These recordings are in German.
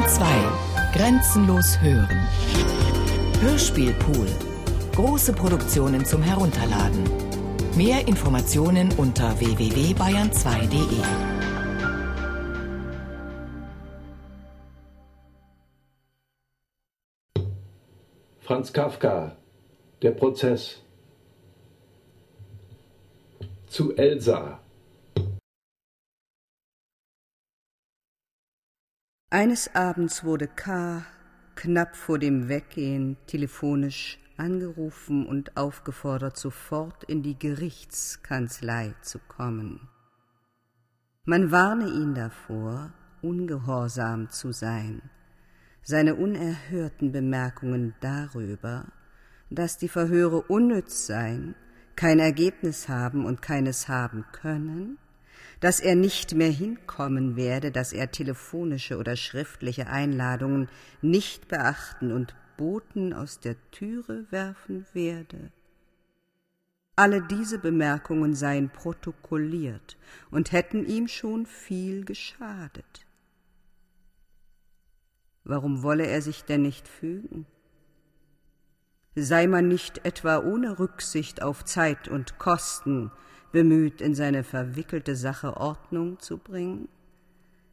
Bayern 2. Grenzenlos hören. Hörspielpool. Große Produktionen zum Herunterladen. Mehr Informationen unter www.bayern2.de. Franz Kafka, der Prozess. Zu Elsa. Eines Abends wurde K. knapp vor dem Weggehen telefonisch angerufen und aufgefordert, sofort in die Gerichtskanzlei zu kommen. Man warne ihn davor, ungehorsam zu sein. Seine unerhörten Bemerkungen darüber, dass die Verhöre unnütz seien, kein Ergebnis haben und keines haben können, dass er nicht mehr hinkommen werde, dass er telefonische oder schriftliche Einladungen nicht beachten und Boten aus der Türe werfen werde. Alle diese Bemerkungen seien protokolliert und hätten ihm schon viel geschadet. Warum wolle er sich denn nicht fügen? Sei man nicht etwa ohne Rücksicht auf Zeit und Kosten bemüht, in seine verwickelte Sache Ordnung zu bringen?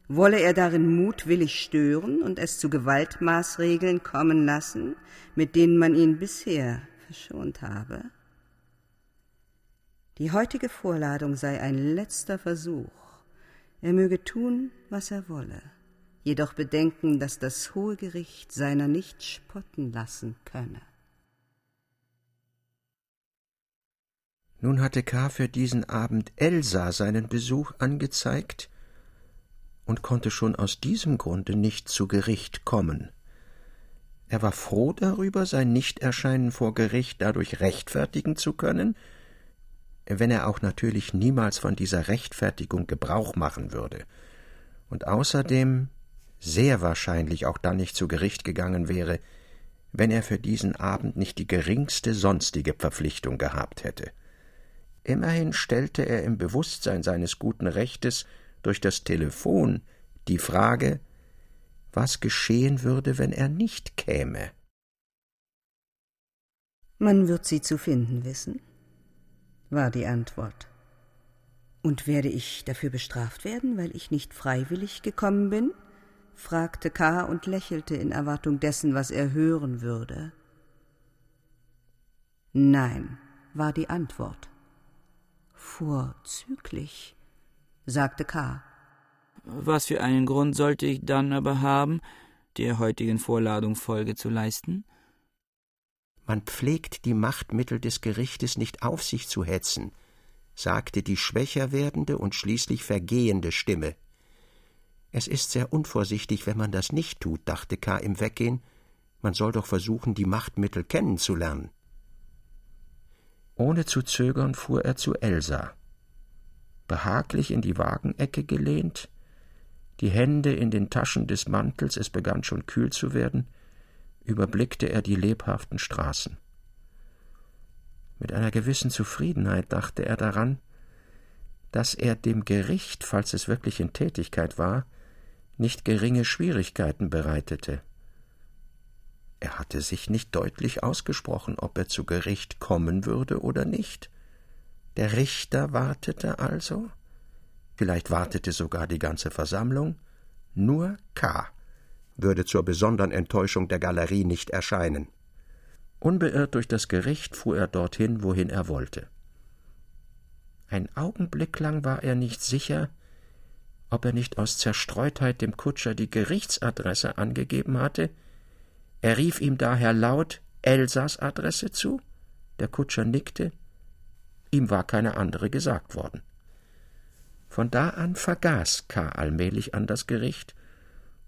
Wolle er darin mutwillig stören und es zu Gewaltmaßregeln kommen lassen, mit denen man ihn bisher verschont habe? Die heutige Vorladung sei ein letzter Versuch. Er möge tun, was er wolle, jedoch bedenken, dass das hohe Gericht seiner nicht spotten lassen könne. Nun hatte K. für diesen Abend Elsa seinen Besuch angezeigt und konnte schon aus diesem Grunde nicht zu Gericht kommen. Er war froh darüber, sein Nichterscheinen vor Gericht dadurch rechtfertigen zu können, wenn er auch natürlich niemals von dieser Rechtfertigung Gebrauch machen würde, und außerdem sehr wahrscheinlich auch dann nicht zu Gericht gegangen wäre, wenn er für diesen Abend nicht die geringste sonstige Verpflichtung gehabt hätte. Immerhin stellte er im Bewusstsein seines guten Rechtes durch das Telefon die Frage, was geschehen würde, wenn er nicht käme. Man wird sie zu finden wissen, war die Antwort. Und werde ich dafür bestraft werden, weil ich nicht freiwillig gekommen bin? fragte K. und lächelte in Erwartung dessen, was er hören würde. Nein, war die Antwort. Vorzüglich, sagte K. Was für einen Grund sollte ich dann aber haben, der heutigen Vorladung Folge zu leisten? Man pflegt die Machtmittel des Gerichtes nicht auf sich zu hetzen, sagte die schwächer werdende und schließlich vergehende Stimme. Es ist sehr unvorsichtig, wenn man das nicht tut, dachte K. im Weggehen. Man soll doch versuchen, die Machtmittel kennenzulernen. Ohne zu zögern fuhr er zu Elsa. Behaglich in die Wagenecke gelehnt, die Hände in den Taschen des Mantels, es begann schon kühl zu werden, überblickte er die lebhaften Straßen. Mit einer gewissen Zufriedenheit dachte er daran, dass er dem Gericht, falls es wirklich in Tätigkeit war, nicht geringe Schwierigkeiten bereitete. Er hatte sich nicht deutlich ausgesprochen, ob er zu Gericht kommen würde oder nicht. Der Richter wartete also, vielleicht wartete sogar die ganze Versammlung, nur K. würde zur besonderen Enttäuschung der Galerie nicht erscheinen. Unbeirrt durch das Gericht fuhr er dorthin, wohin er wollte. Ein Augenblick lang war er nicht sicher, ob er nicht aus Zerstreutheit dem Kutscher die Gerichtsadresse angegeben hatte, er rief ihm daher laut Elsas Adresse zu, der Kutscher nickte, ihm war keine andere gesagt worden. Von da an vergaß K. allmählich an das Gericht,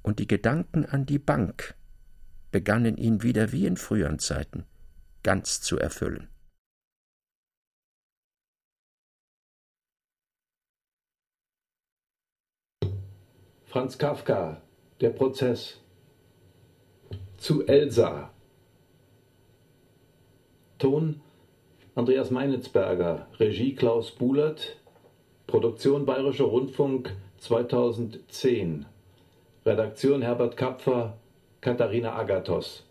und die Gedanken an die Bank begannen ihn wieder wie in früheren Zeiten ganz zu erfüllen. Franz Kafka, Der Prozess zu Elsa. Ton Andreas Meinitzberger, Regie Klaus Buhlert, Produktion Bayerischer Rundfunk 2010. Redaktion Herbert Kapfer, Katharina Agathos.